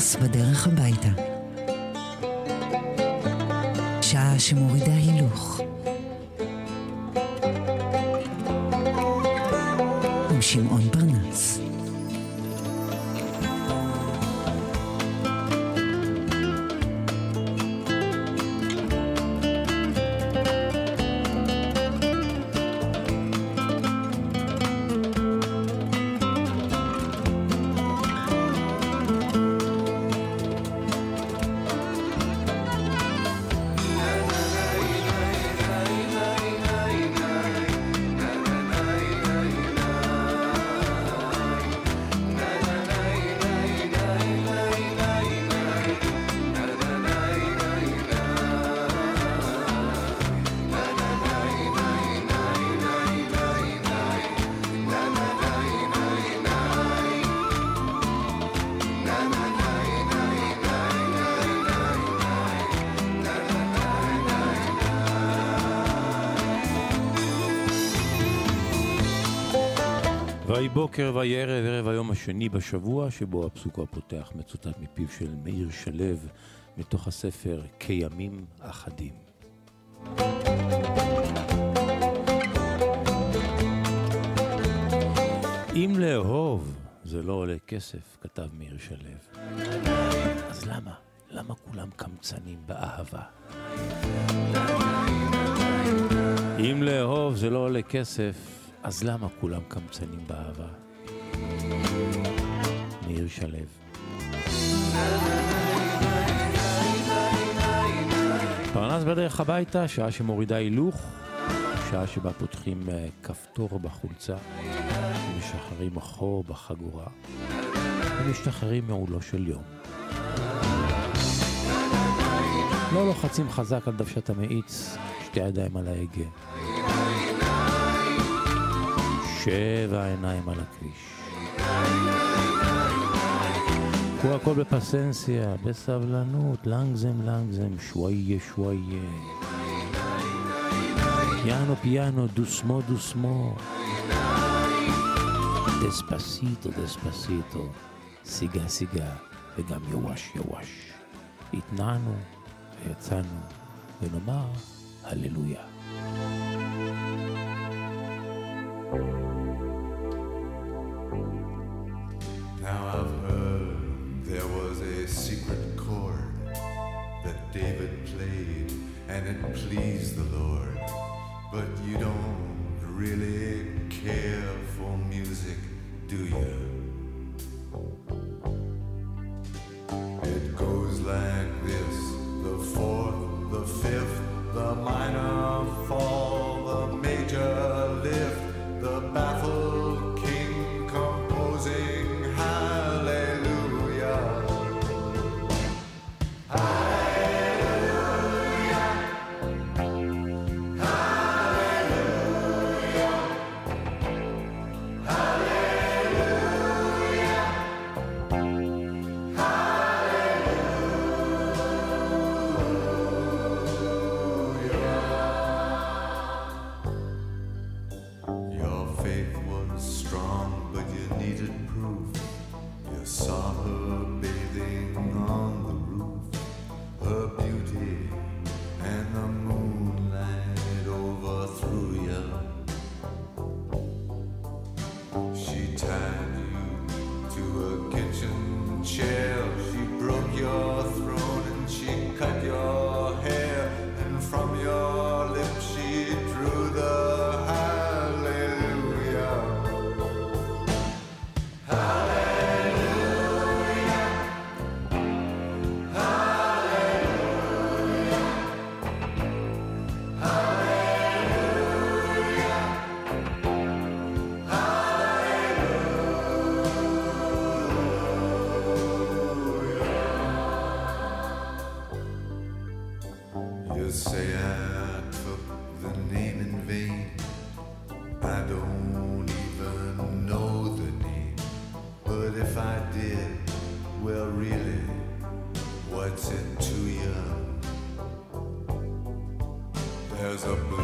פרנס בדרך הביתה. שעה שמורידה הילוך. עם שמעון בוקר ויהי ערב, ערב היום השני בשבוע, שבו הפסוק הפותח מצוטט מפיו של מאיר שלו, מתוך הספר כימים אחדים. אם לאהוב זה לא עולה כסף, כתב מאיר שלו. אז למה? למה כולם קמצנים באהבה? אם לאהוב זה לא עולה כסף, אז למה כולם קמצנים באהבה? מאיר שלו. פרנס בדרך הביתה, שעה שמורידה הילוך, שעה שבה פותחים אה, כפתור בחולצה, משחררים החור בחגורה, ומשתחררים מעולו של יום. לא לוחצים חזק על דוושת המאיץ, שתי ידיים על ההגה. שבע עיניים על הכביש. קחו הכל בפסנסיה, בסבלנות, לנגזם לנגזם, שוואיה שוואיה. פיאנו פיאנו, דוסמו דוסמו. דספסיטו דספסיטו, סיגה סיגה, וגם יווש יווש. התנענו ויצאנו, ונאמר הללויה. Music, do you?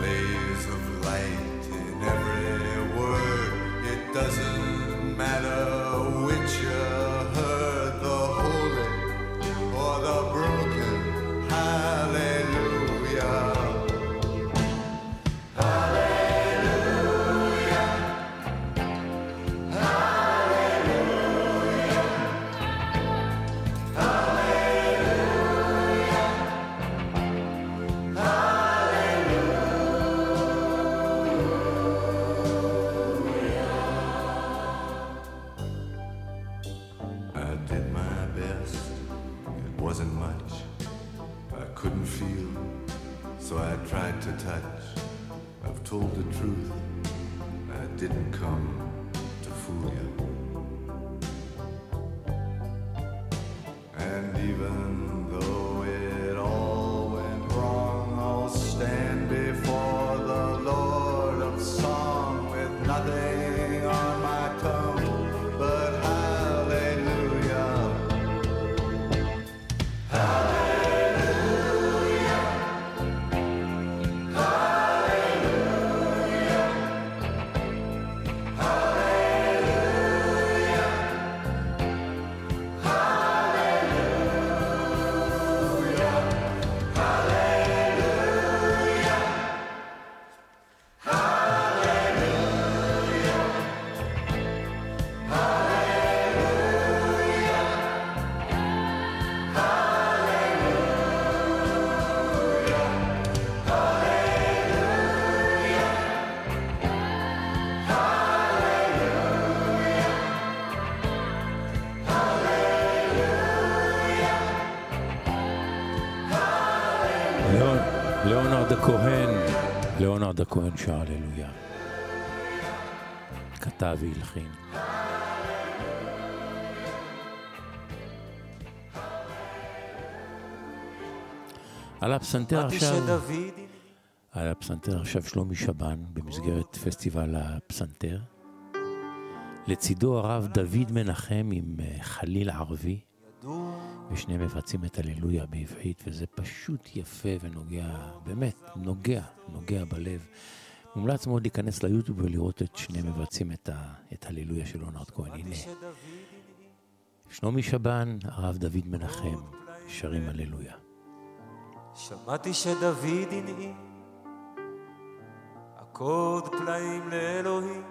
Blaze of light in every word. It doesn't matter ליאונרד הכהן שר הללויה. כתב והלחין. על הפסנתר עכשיו, על הפסנתר עכשיו שלומי שבן במסגרת פסטיבל הפסנתר. לצידו הרב דוד מנחם עם אה, חליל ערבי, ושניהם מבצעים את הללויה בעברית, וזה פשוט יפה ונוגע, באמת, נוגע, נוגע בלב. מומלץ מאוד להיכנס ליוטיוב ולראות את שניהם מבצעים את, ה, את הללויה של אונרד כהן. הנה, שלומי שבן, הרב דוד מנחם, שרים הללויה. שמעתי שדוד הנהיג הקוד פלאים לאלוהים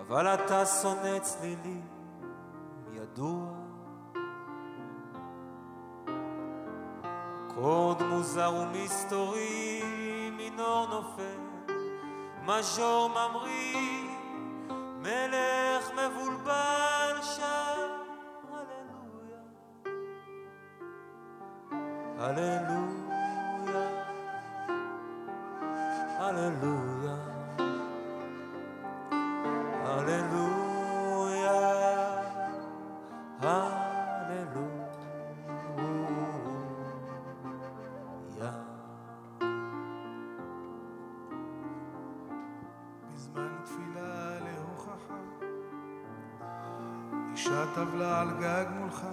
אבל אתה שונא צלילים ידוע קוד מוזר ומסתורי מינור נופל מז'ור ממריא מלך מבולבל שם הללויה הללויה, הללויה, הללויה, הללויה. טבלה על גג מולך.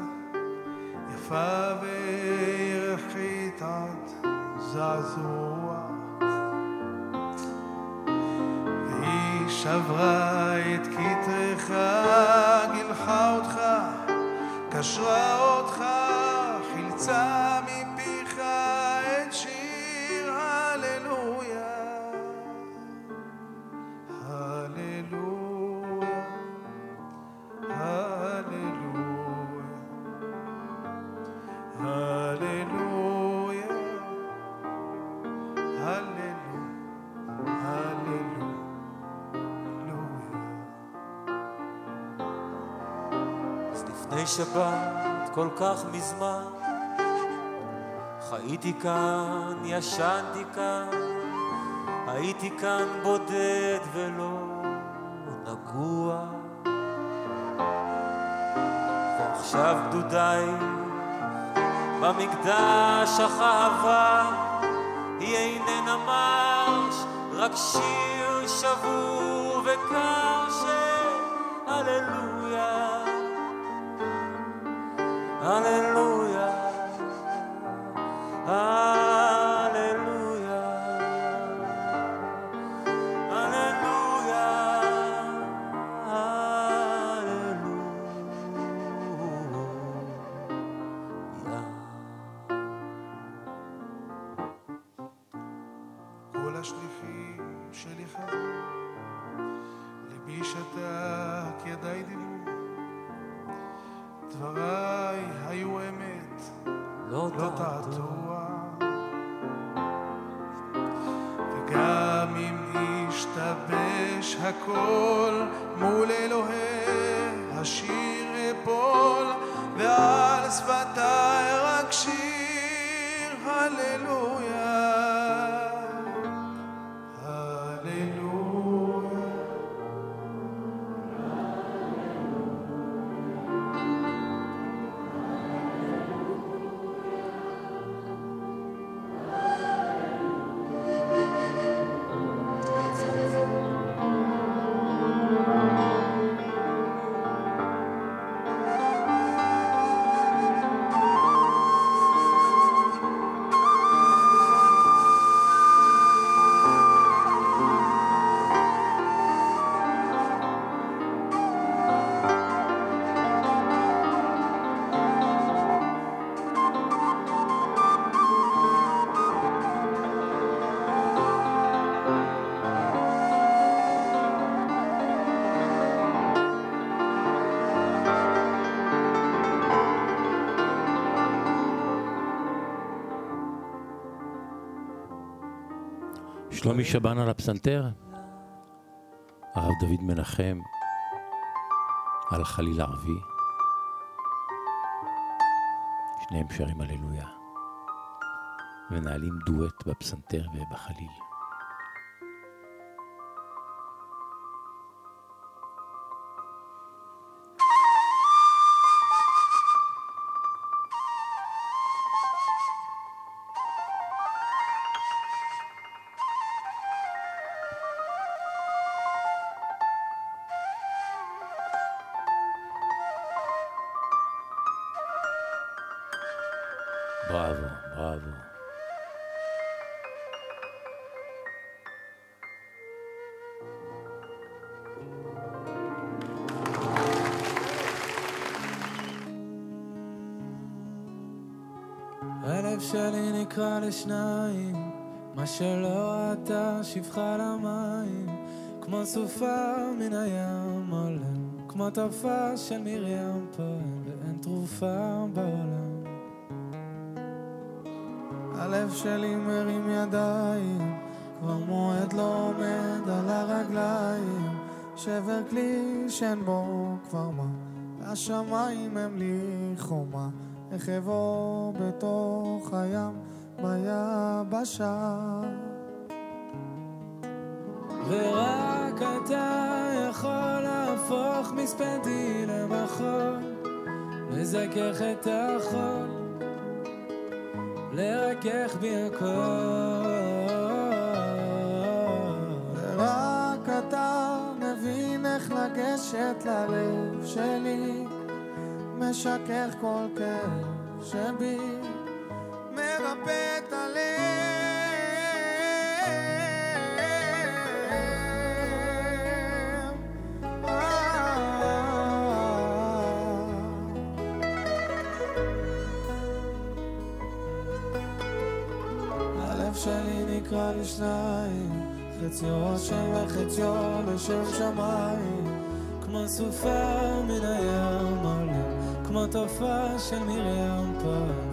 יפה וירחית עד זעזוע. והיא שברה את כתרך, גילחה אותך, קשרה אותך, שבת כל כך מזמן חייתי כאן, ישנתי כאן, הייתי כאן בודד ולא נגוע. ועכשיו גדודיי במקדש אהבה היא איננה מרש, רק שיר שבור וקר של הללויה. הללויה, שלומי שבן על הפסנתר, הרב דוד מנחם על חליל ערבי, שניהם שרים הללויה, מנהלים דואט בפסנתר ובחליל. לשניים, מה שלא ראתה שפחה למים, כמו סופה מן הים עולם, כמו טופה של מרים פועם, ואין תרופה בעולם. הלב שלי מרים ידיים, כבר מועד לא עומד על הרגליים, שבר כלי שאין בו כבר מה, והשמיים הם לי חומה, איך אבוא בתוך הים ביבשה. ורק אתה יכול להפוך מספדי למחול, לזכך את החול. לרכך בי הכל. ורק אתה מבין איך לגשת ללב שלי, משכך כל כאב שבי, מרפא את חציו השם וחציו לשם שמיים, כמו סופה מן הים עולה, כמו תופעה של מרים פעם,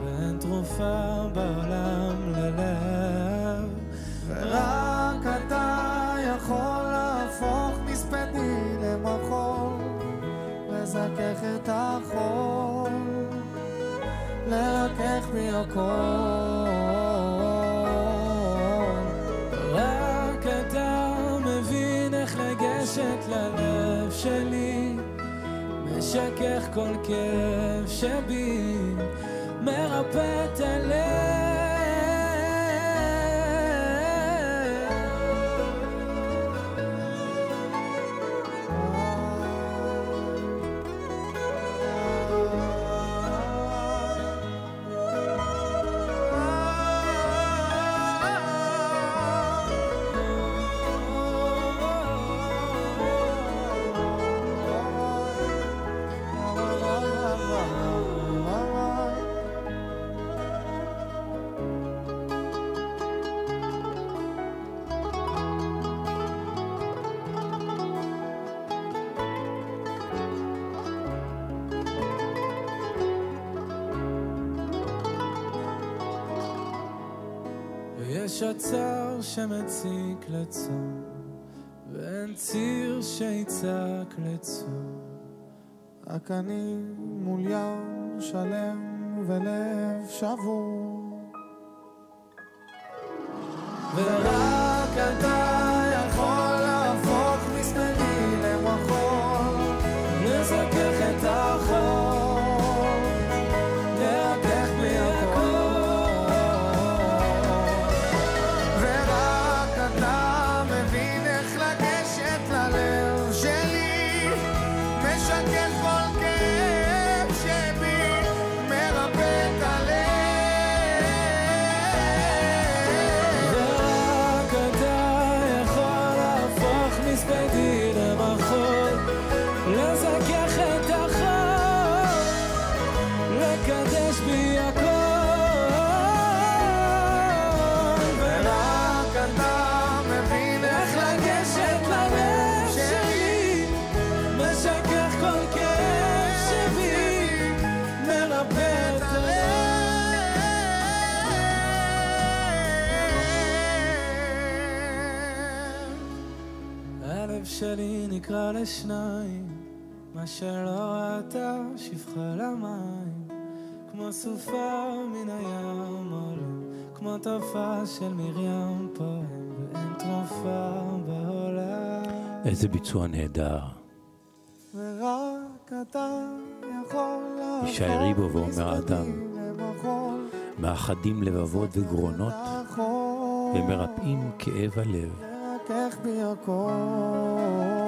תרופה בעולם ללב. ורק אתה יכול להפוך מספדי למחול, לזכך את החול. לרכך בי הכל. רק אתה מבין איך לגשת ללב שלי, משכך כל כאב שבי, מרפא את הלב. ויש עצר שמציק לצום, ואין ציר שיצעק לצום. רק אני מול ים שלם ולב שבור. ורק נקרע לשניים, מה שלא ראתה שפחה למים, כמו סופה מן הים עולה, כמו תופעה של מרים פועם, ואין תרופה בעולם. איזה ביצוע נהדר. ורק אתה יכול להפוך ישי ריבו מספדי אדם. מאחדים לבבות וגרונות ומרפאים כאב הלב. לרכך בי הכל.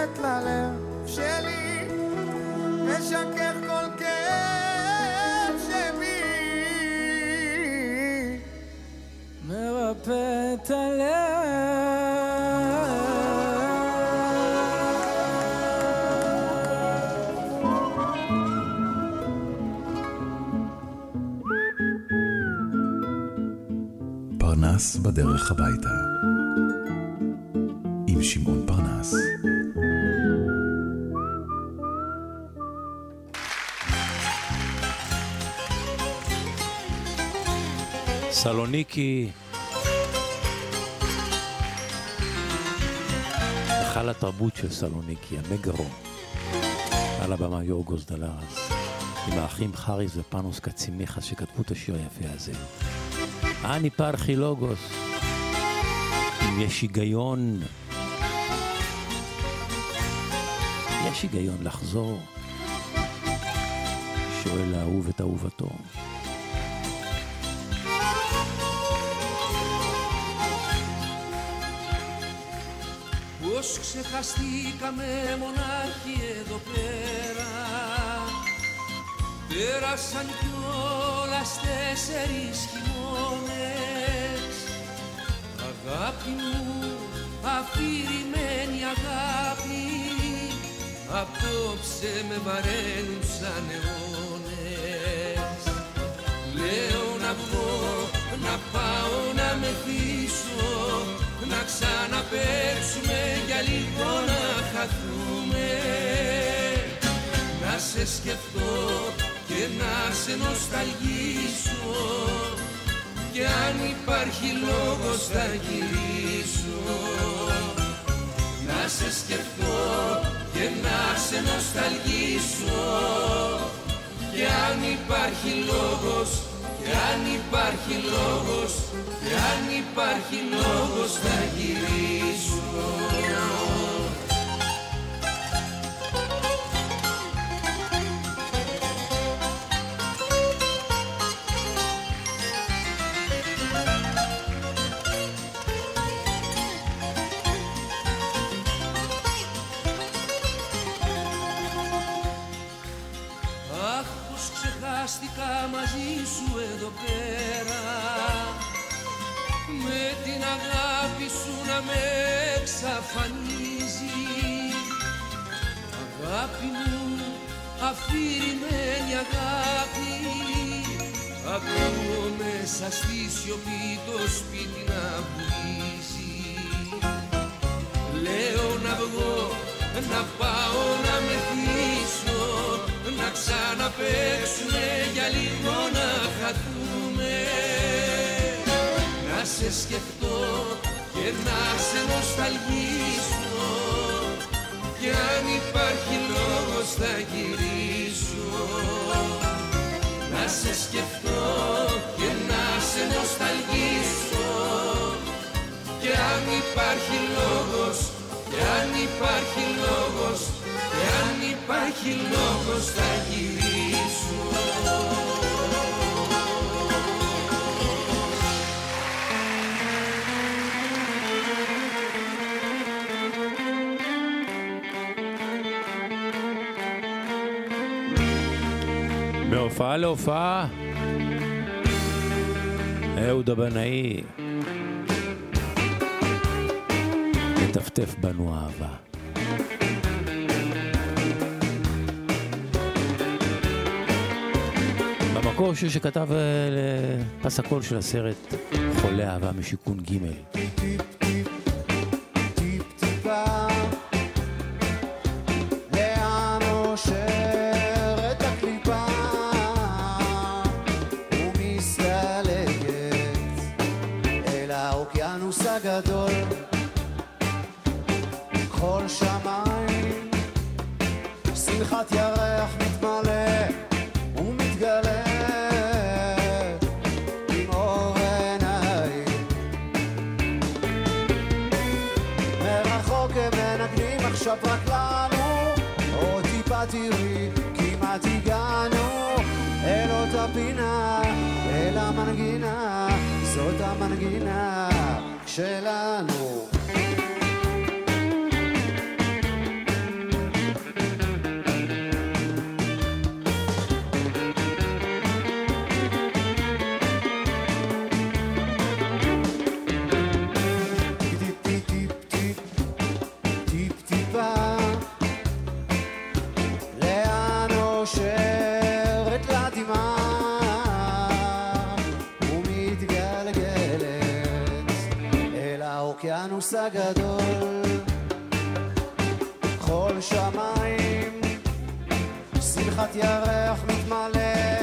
לגשת ללב שלי, משכך כל כאב שבי. מרפא את הלב. בדרך הביתה. עם שמעון סלוניקי. היכל התרבות של סלוניקי, המגרון. על הבמה יורגוס דלרס, עם האחים חריס ופנוס קצימיכה שכתבו את השיר היפה הזה. אני פרחי לוגוס, אם יש היגיון, יש היגיון לחזור, שואל האהוב את אהובתו. Πώς ξεχαστήκαμε μονάχοι εδώ πέρα. Πέρασαν κιόλας τέσσερις χειμώνες. Αγάπη μου, αφηρημένη αγάπη Απόψε με βαραίνουν σαν αιώνες. Λέω να βγω, να πάω να μεθύσω Να ξαναπέξουμε για λίγο να χαθούμε. Να σε σκεφτώ και να σε νοσταλγήσω Και αν υπάρχει λόγος θα γυρίσω. Να σε σκεφτώ και να σε νοσταλγήσω και αν υπάρχει λόγος, και αν υπάρχει λόγος, και αν υπάρχει λόγος θα γυρίσω. Μαζί σου εδώ πέρα. Με την αγάπη σου να με εξαφανίζει. Αγάπη μου, αφηρημένη αγάπη. Ακούω μέσα στη σιωπή το σπίτι να βουλίζει. Λέω να βγω, να πάω να μεθύσω Να ξαναπέξουμε για λίγο να χαθούμε. Να σε σκεφτώ και να σε νοσταλγίσω. Κι αν υπάρχει λόγος θα γυρίσω. Να σε σκεφτώ και να σε νοσταλγίσω. Κι αν υπάρχει λόγος, κι αν υπάρχει λόγος Κι αν υπάρχει λόγος θα γυρίσω מהופעה להופעה, אהוד הבנאי, מטפטף בנו אהבה. במקור שיר שכתב אה, לפס הקול של הסרט חולה אהבה משיכון ג' שמחת ירח מתמלא המנגינה שלנו האוקיינוס הגדול. חול שמיים שמחת ירח מתמלא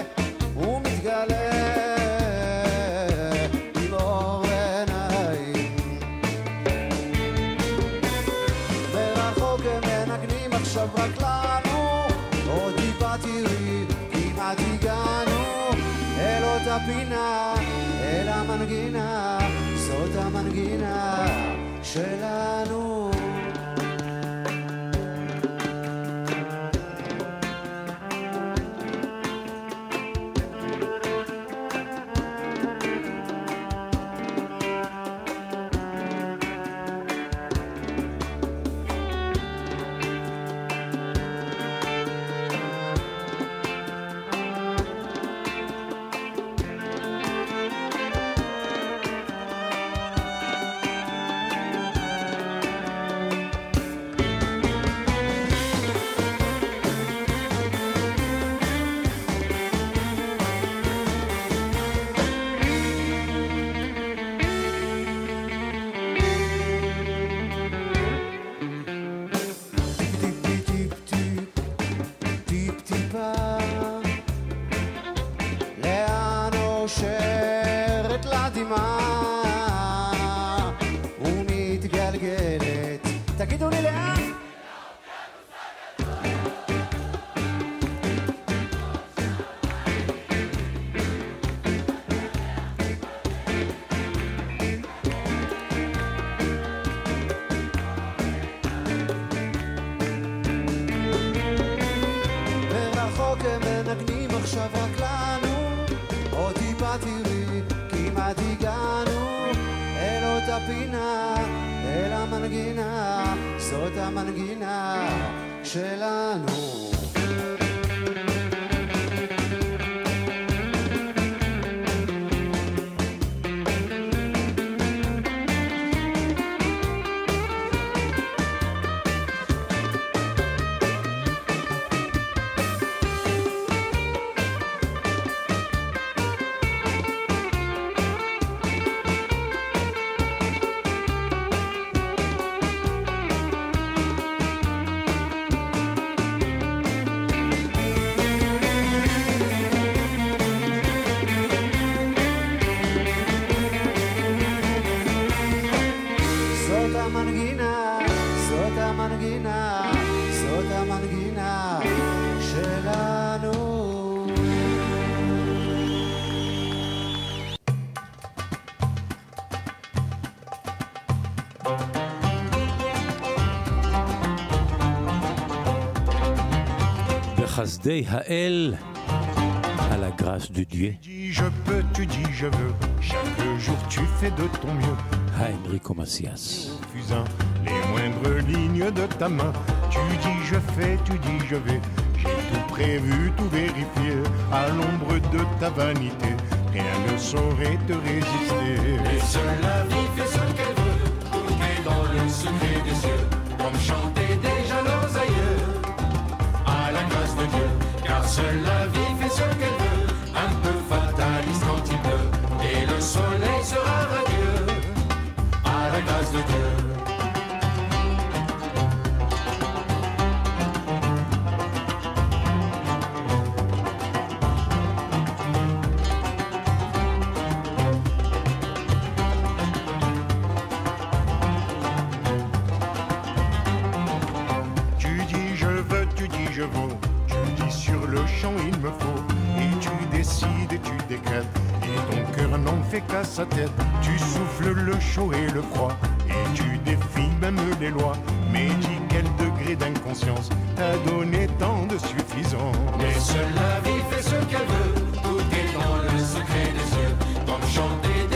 Day Hael à la grâce de Dieu. Tu dis je peux, tu dis je veux, chaque jour tu fais de ton mieux. Heinrich Macias. Les moindres lignes de ta main, tu dis je fais, tu dis je vais, j'ai tout prévu, tout vérifié, à l'ombre de ta vanité, rien ne saurait te résister. Et seule la vie fait ce qu'elle veut, on dans le secret des cieux, comme chante sa tête. Tu souffles le chaud et le froid. Tu défies même les lois. Mais dis quel degré d'inconscience t'a donné tant de suffisance. Mais seule la vie fait ce qu'elle veut, tout est dans le secret des cieux, comme chantaient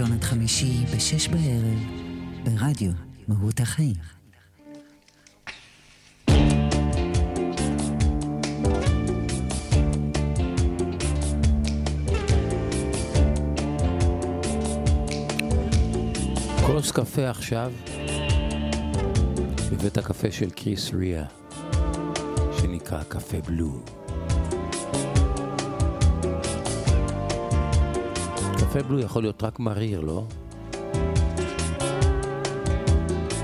ראשון עד חמישי בשש בערב, ברדיו מהות החיים. כוס קפה עכשיו, בבית הקפה של קריס ריה, שנקרא קפה בלו. קפה בלו יכול להיות רק מריר, לא?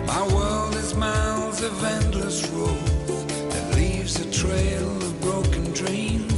My world is miles of endless road that leaves a trail of broken dreams.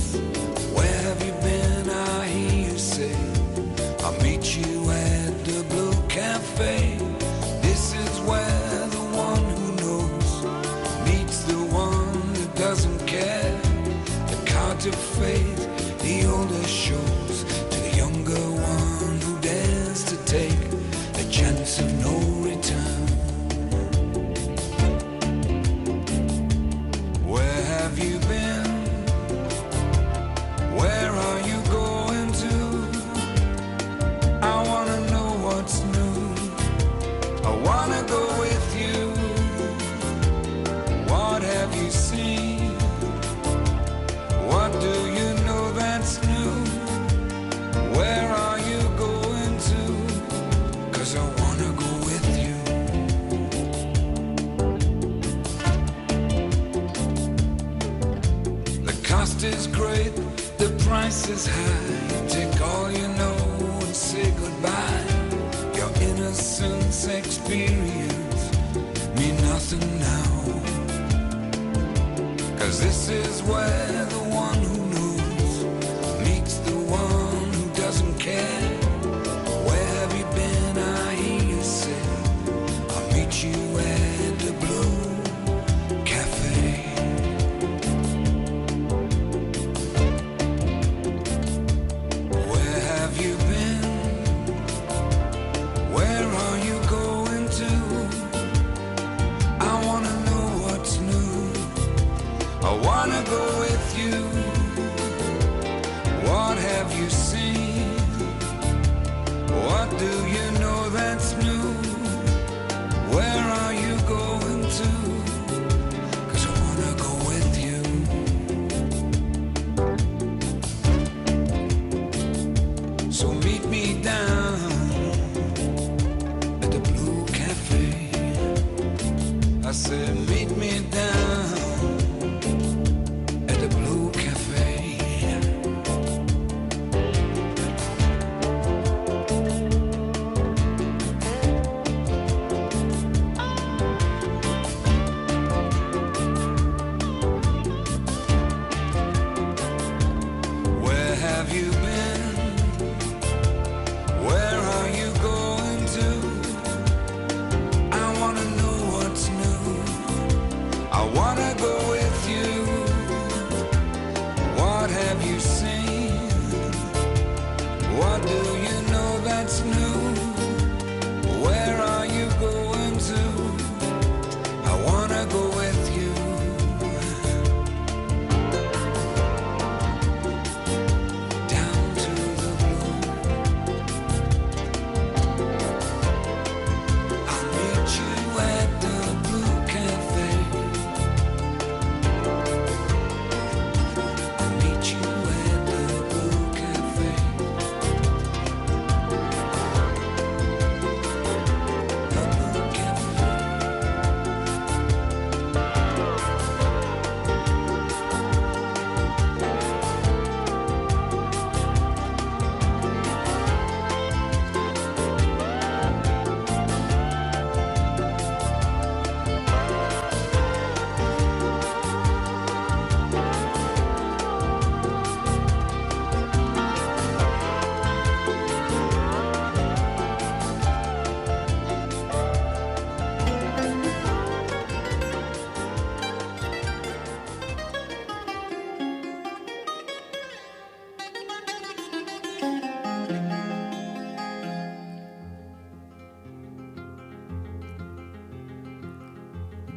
price is high. Take all you know and say goodbye. Your innocence experience mean nothing now. Cause this is where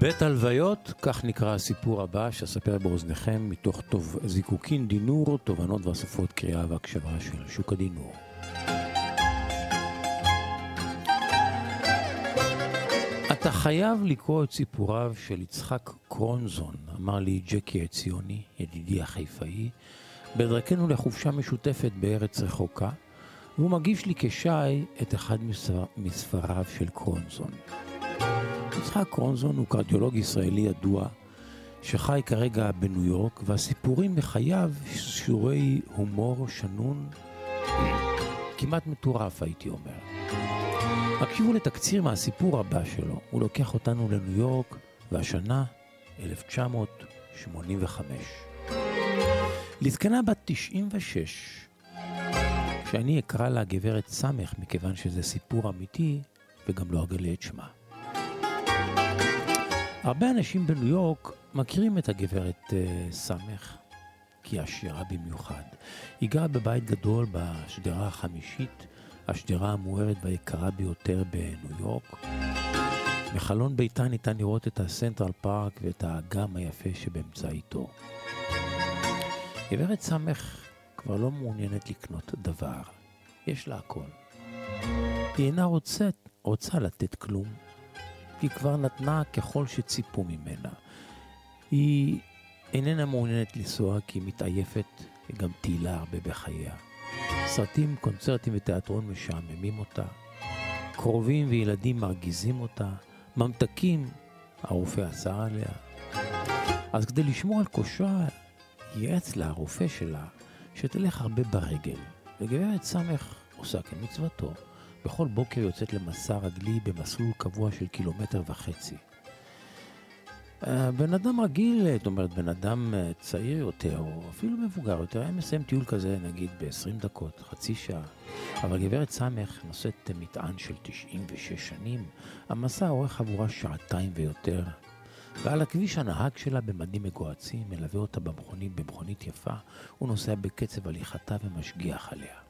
בית הלוויות, כך נקרא הסיפור הבא שאספר באוזניכם מתוך טוב, זיקוקין דינור, תובנות ואספות קריאה והקשבה של שוק הדינור. אתה חייב לקרוא את סיפוריו של יצחק קרונזון, אמר לי ג'קי הציוני, ידידי החיפאי, בדרכנו לחופשה משותפת בארץ רחוקה, והוא מגיש לי כשי את אחד מספר, מספריו של קרונזון. יצחק קרונזון הוא קרדיולוג ישראלי ידוע, שחי כרגע בניו יורק, והסיפורים מחייו שיעורי הומור שנון, כמעט מטורף הייתי אומר. הקשיבו לתקציר מהסיפור הבא שלו, הוא לוקח אותנו לניו יורק, והשנה 1985. לזקנה בת 96, שאני אקרא לה גברת סמך, מכיוון שזה סיפור אמיתי, וגם לא אגלה את שמה. הרבה אנשים בניו יורק מכירים את הגברת uh, סמך, כי היא עשירה במיוחד. היא גרה בבית גדול בשדרה החמישית, השדרה המוארת והיקרה ביותר בניו יורק. מחלון ביתה ניתן לראות את הסנטרל פארק ואת האגם היפה שבאמצעיתו. גברת סמך כבר לא מעוניינת לקנות דבר, יש לה הכל. היא אינה רוצה, רוצה לתת כלום, היא כבר נתנה ככל שציפו ממנה. היא איננה מעוניינת לנסוע כי היא מתעייפת, היא גם טיילה הרבה בחייה. סרטים, קונצרטים ותיאטרון משעממים אותה. קרובים וילדים מרגיזים אותה. ממתקים, הרופא אסר עליה. אז כדי לשמור על כושה, ייעץ לה הרופא שלה שתלך הרבה ברגל. וגברת סמך עושה כמצוותו. בכל בוקר יוצאת למסע רגלי במסלול קבוע של קילומטר וחצי. בן אדם רגיל, זאת אומרת, בן אדם אה, צעיר יותר, או אפילו מבוגר יותר, היה מסיים טיול כזה, נגיד, ב-20 דקות, חצי שעה. אבל גברת סמך נושאת מטען של 96 שנים, המסע אורך עבורה שעתיים ויותר. ועל הכביש הנהג שלה במדים מגוהצים מלווה אותה במכונית, במכונית יפה, הוא נוסע בקצב הליכתה ומשגיח עליה.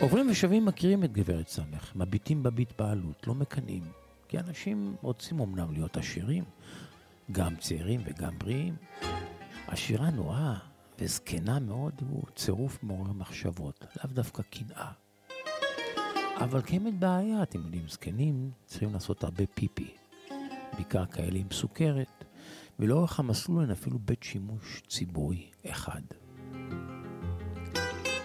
עוברים ושבים מכירים את גברת סמך, מביטים בביט בעלות, לא מקנאים. כי אנשים רוצים אמנם להיות עשירים, גם צעירים וגם בריאים. עשירה נורא וזקנה מאוד הוא צירוף מעורר מחשבות, לאו דווקא קנאה. אבל קיימת בעיה, אתם יודעים, זקנים צריכים לעשות הרבה פיפי. בעיקר כאלה עם סוכרת, ולאורך המסלול אין אפילו בית שימוש ציבורי אחד.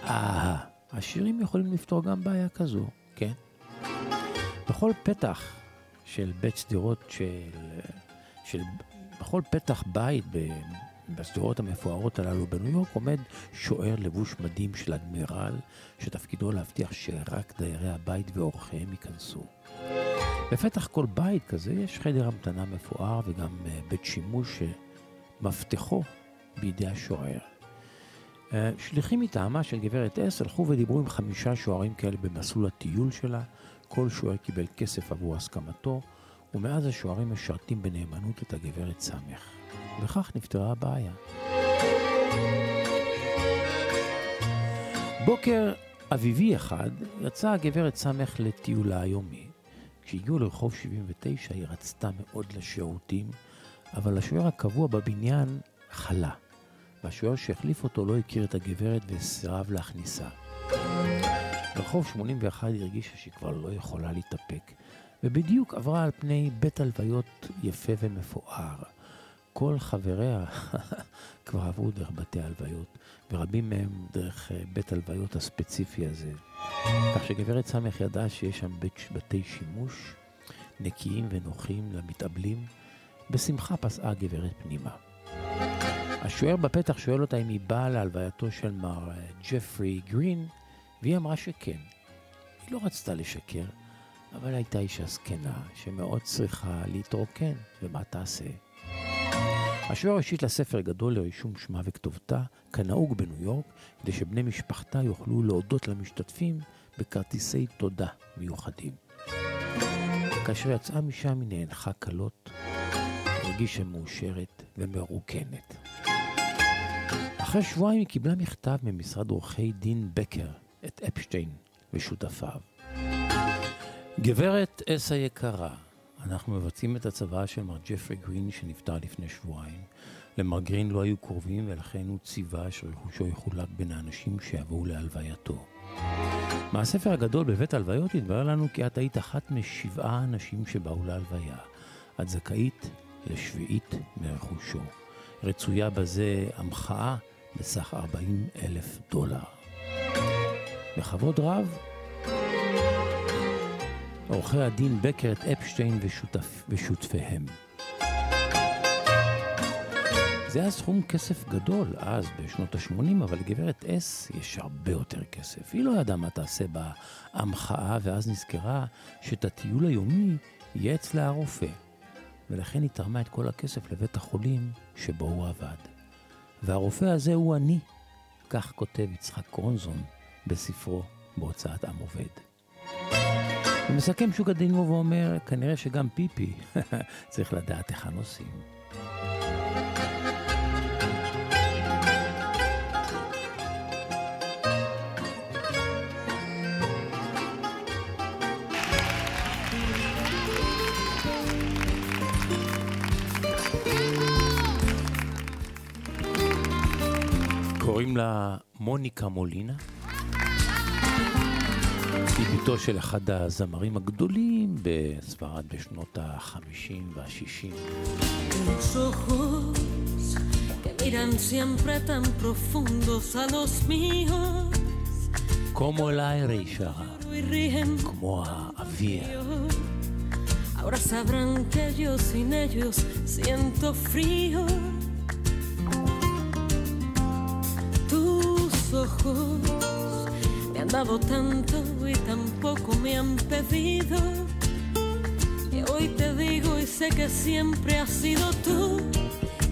אה, השירים יכולים לפתור גם בעיה כזו, כן? בכל פתח של בית שדרות של... של... בכל פתח בית. בשדרות המפוארות הללו בניו יורק עומד שוער לבוש מדים של אדמירל, שתפקידו להבטיח שרק דיירי הבית ואורחיהם ייכנסו. בפתח כל בית כזה יש חדר המתנה מפואר וגם אה, בית שימוש שמפתחו בידי השוער. אה, שליחים מטעמה של גברת אס הלכו ודיברו עם חמישה שוערים כאלה במסלול הטיול שלה. כל שוער קיבל כסף עבור הסכמתו, ומאז השוערים משרתים בנאמנות את הגברת סמך. וכך נפתרה הבעיה. בוקר אביבי אחד יצאה הגברת סמך לטיולה היומי. כשהגיעו לרחוב 79 היא רצתה מאוד לשירותים, אבל השוער הקבוע בבניין חלה, והשוער שהחליף אותו לא הכיר את הגברת וסירב להכניסה. ברחוב 81 היא הרגישה שהיא כבר לא יכולה להתאפק, ובדיוק עברה על פני בית הלוויות יפה ומפואר. כל חבריה כבר עברו דרך בתי הלוויות, ורבים מהם דרך אה, בית הלוויות הספציפי הזה. כך שגברת סמך ידעה שיש שם בית, בתי שימוש נקיים ונוחים למתאבלים. בשמחה פסעה גברת פנימה. השוער בפתח שואל אותה אם היא באה להלווייתו של מר אה, ג'פרי גרין, והיא אמרה שכן. היא לא רצתה לשקר, אבל הייתה אישה זקנה שמאוד צריכה להתרוקן, ומה תעשה? השוער השיט לה ספר גדול לרישום שמה וכתובתה, כנהוג בניו יורק, כדי שבני משפחתה יוכלו להודות למשתתפים בכרטיסי תודה מיוחדים. כאשר יצאה משם היא נאנחה קלות, הרגישה מאושרת ומרוקנת. אחרי שבועיים היא קיבלה מכתב ממשרד עורכי דין בקר, את אפשטיין ושותפיו. גברת אס היקרה, אנחנו מבצעים את הצוואה של מר ג'פרי גרין שנפטר לפני שבועיים. למר גרין לא היו קרובים ולכן הוא ציווה שרכושו יחולק בין האנשים שיבואו להלווייתו. מהספר הגדול בבית הלוויות התברר לנו כי את היית אחת משבעה אנשים שבאו להלוויה. את זכאית לשביעית מרכושו. רצויה בזה המחאה בסך 40 אלף דולר. בכבוד רב, עורכי הדין בקרט אפשטיין ושותף, ושותפיהם. זה היה סכום כסף גדול אז, בשנות ה-80, אבל לגברת אס יש הרבה יותר כסף. היא לא ידעה מה תעשה בהמחאה, ואז נזכרה שאת הטיול היומי יהיה אצלה הרופא. ולכן היא תרמה את כל הכסף לבית החולים שבו הוא עבד. והרופא הזה הוא אני, כך כותב יצחק קרונזון בספרו בהוצאת עם עובד. הוא מסכם שוק הדינו ואומר, כנראה שגם פיפי צריך לדעת איך הנושאים. קוראים לה מוניקה מולינה. היא בתו של אחד הזמרים הגדולים בספרד בשנות ה-50 וה-60. כמו אליי שרה, כמו האוויר. Ahora sabrán que yo sin ellos siento frío. Ojos. Han dado tanto y tampoco me han pedido. Y hoy te digo y sé que siempre has sido tú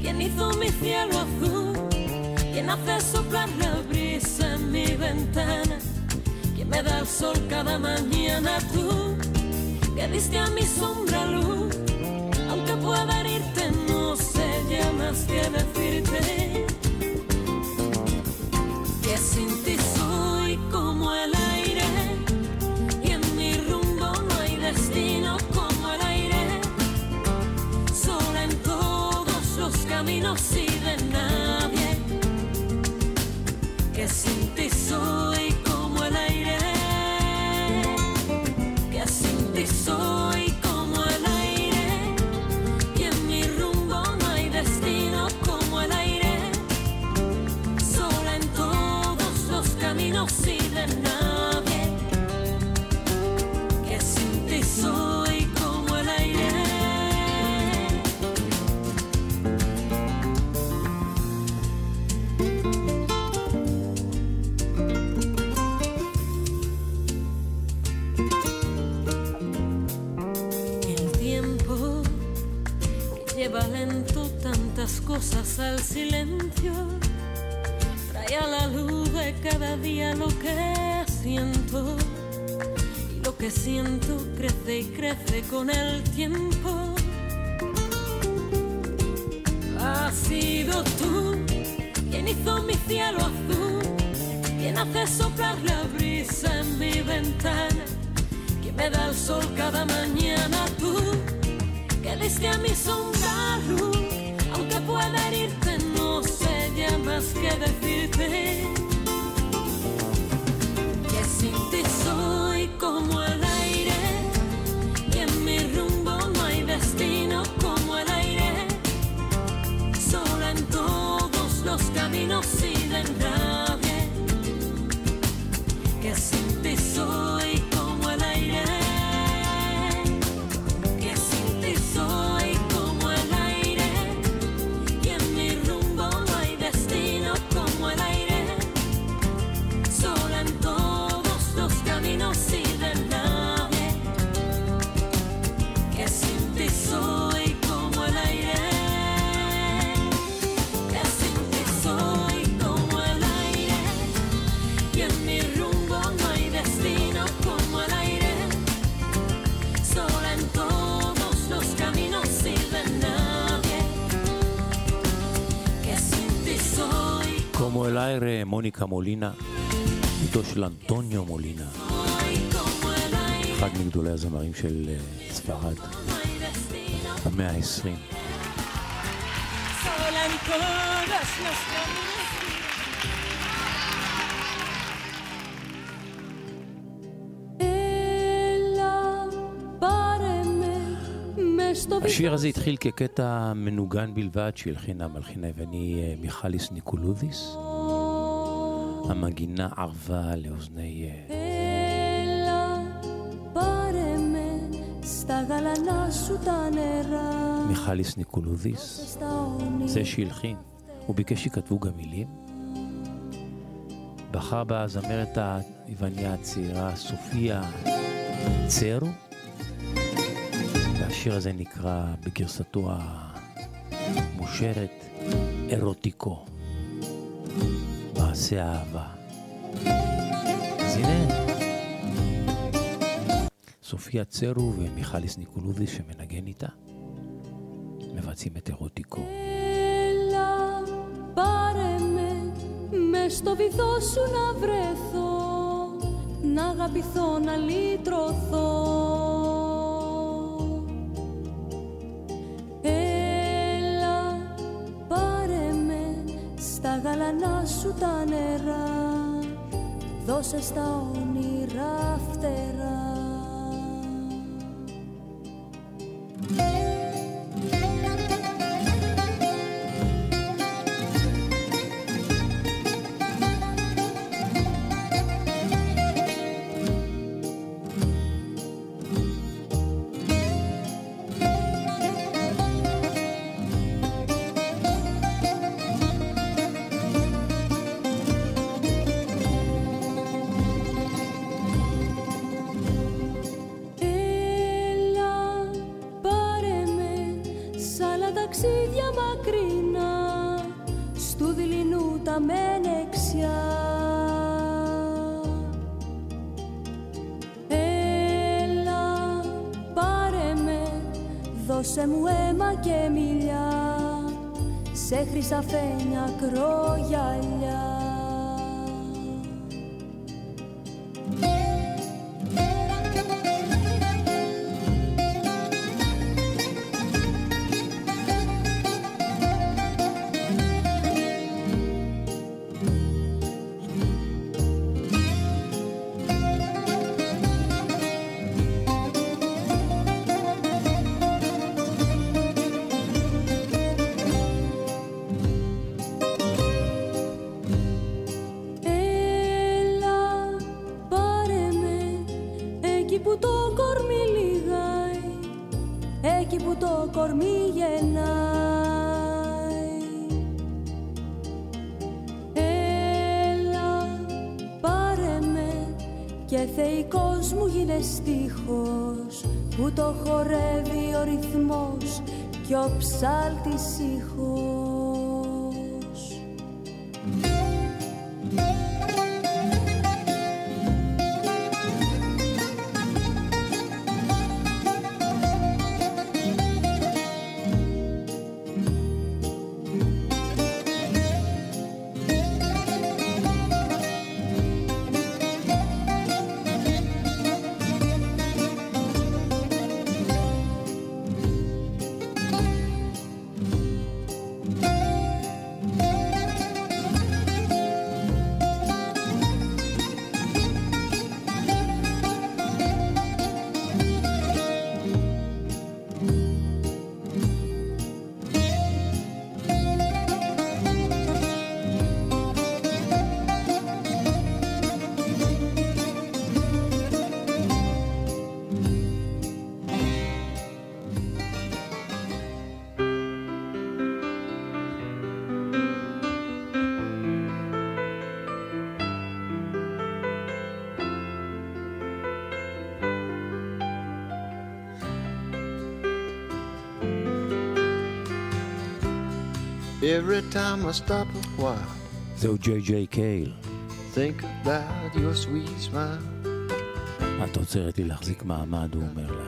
quien hizo mi cielo azul, quien hace soplar la brisa en mi ventana, quien me da el sol cada mañana tú, que diste a mi sombra luz, aunque pueda herirte no sé ya más que decirte que sin ti soy como el aire y en mi rumbo no hay destino como el aire, sola en todos los caminos y con el tiempo. Has sido tú quien hizo mi cielo azul, quien hace soplar la brisa en mi ventana, quien me da el sol cada mañana tú, que diste a mi sombra luz, aunque pueda herirte, no sé ya más que decirte. מוניקה מולינה, ביתו של אנטוניו מולינה, אחד מגדולי הזמרים של אה, ספרד, המאה העשרים. השיר הזה התחיל כקטע מנוגן בלבד שהלחינה המלחינה ואני אה, מיכליס ניקולודיס. המגינה ערבה לאוזני אה, Έλα, πάρε με στα γαλανά σου τα νερά מיכליס ניקולודיס. στα όνειρα זה שהלחין. הוא ביקש שיכתבו גם מילים. בחר בזמרת היווניה הצעירה סופיה צרו, והשיר הזה נקרא בגרסתו המושרת אירוטיקו, מעשה אהבה. אז הנה, סופיה צרו ומיכליס ניקולוביס שמנגן איתה, מבצעים את אירוטיקו. Έλα, πάρε με μες στο βυθό σου να βρεθώ να αγαπηθώ, να λύτρωθώ στα γαλανά σου τα νερά. Δώσε στα όνειρα φτερά Só fé. Θεϊκός μου γίνε στίχος που το χορεύει ο ρυθμός κι ο ψάλτης ήχος Every time I stop a while, זהו ג'יי ג'יי קייל. think about your sweet smile. את עוצרת לי להחזיק מעמד, הוא אומר לה.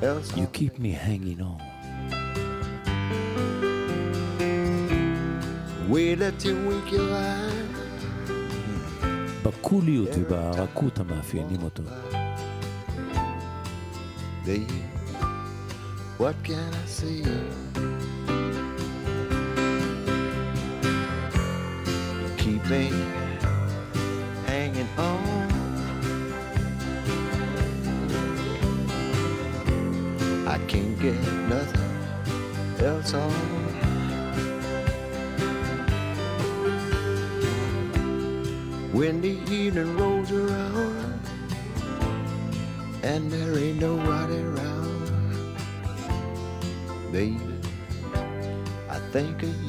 Else You keep me hanging on. wait let you wink your eye. בקוליות וברכות המאפיינים אותו. Baby, what can I say? Hanging on. I can't get nothing else on. When the evening rolls around and there ain't nobody around, baby, I think. Of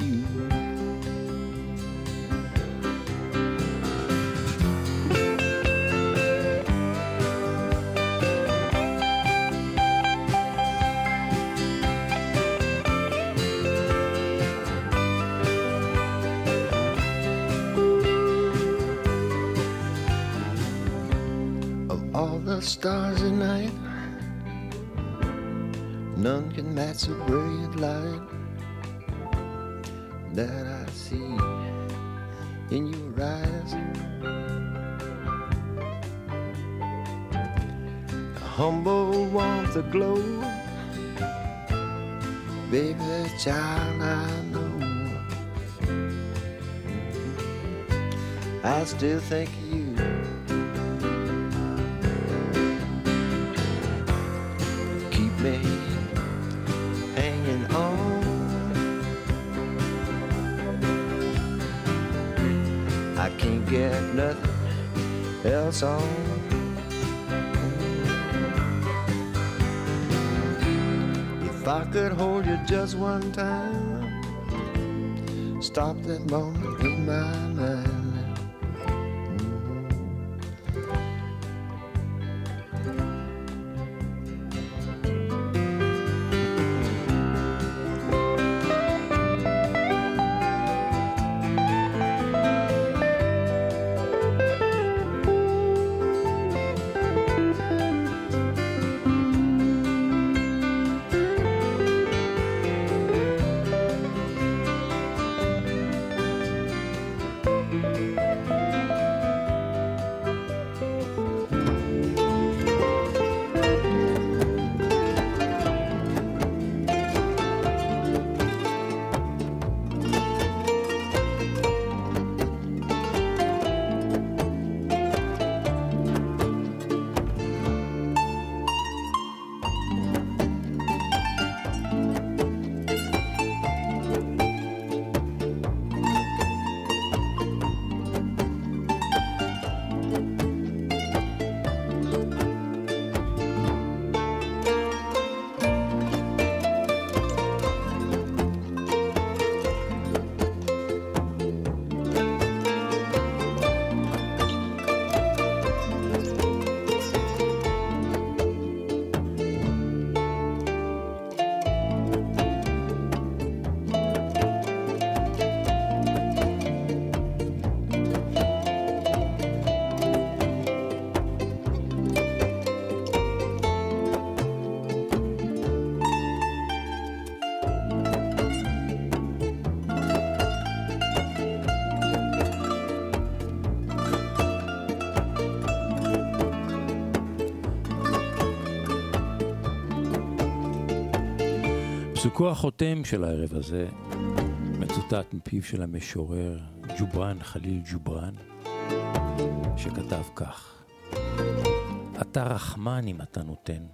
the stars at night, none can match the brilliant light that I see in your eyes. A humble warmth glow, baby, child, I know. I still think you. Get nothing else on. If I could hold you just one time, stop that moment in my פסוקו החותם של הערב הזה מצוטט מפיו של המשורר ג'ובראן חליל ג'ובראן, שכתב כך: אתה רחמן אם אתה נותן,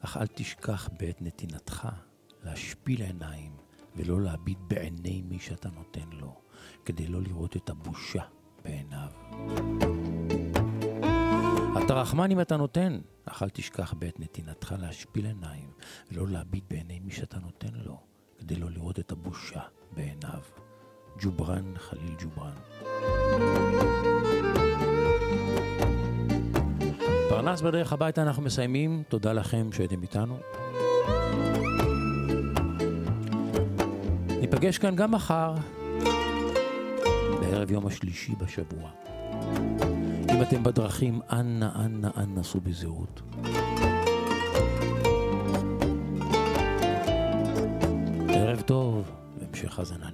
אך אל תשכח בעת נתינתך להשפיל עיניים ולא להביט בעיני מי שאתה נותן לו, כדי לא לראות את הבושה בעיניו. אתה רחמן אם אתה נותן, אך אל תשכח בעת נתינתך להשפיל עיניים ולא להביט בעיני מי שאתה נותן לו, כדי לא לראות את הבושה בעיניו. ג'ובראן חליל ג'ובראן. פרנס בדרך הביתה אנחנו מסיימים, תודה לכם שהייתם איתנו. ניפגש כאן גם מחר, בערב יום השלישי בשבוע. אם אתם בדרכים, אנא, אנא, אנא סעו בזהירות. ערב טוב והמשך האזנה.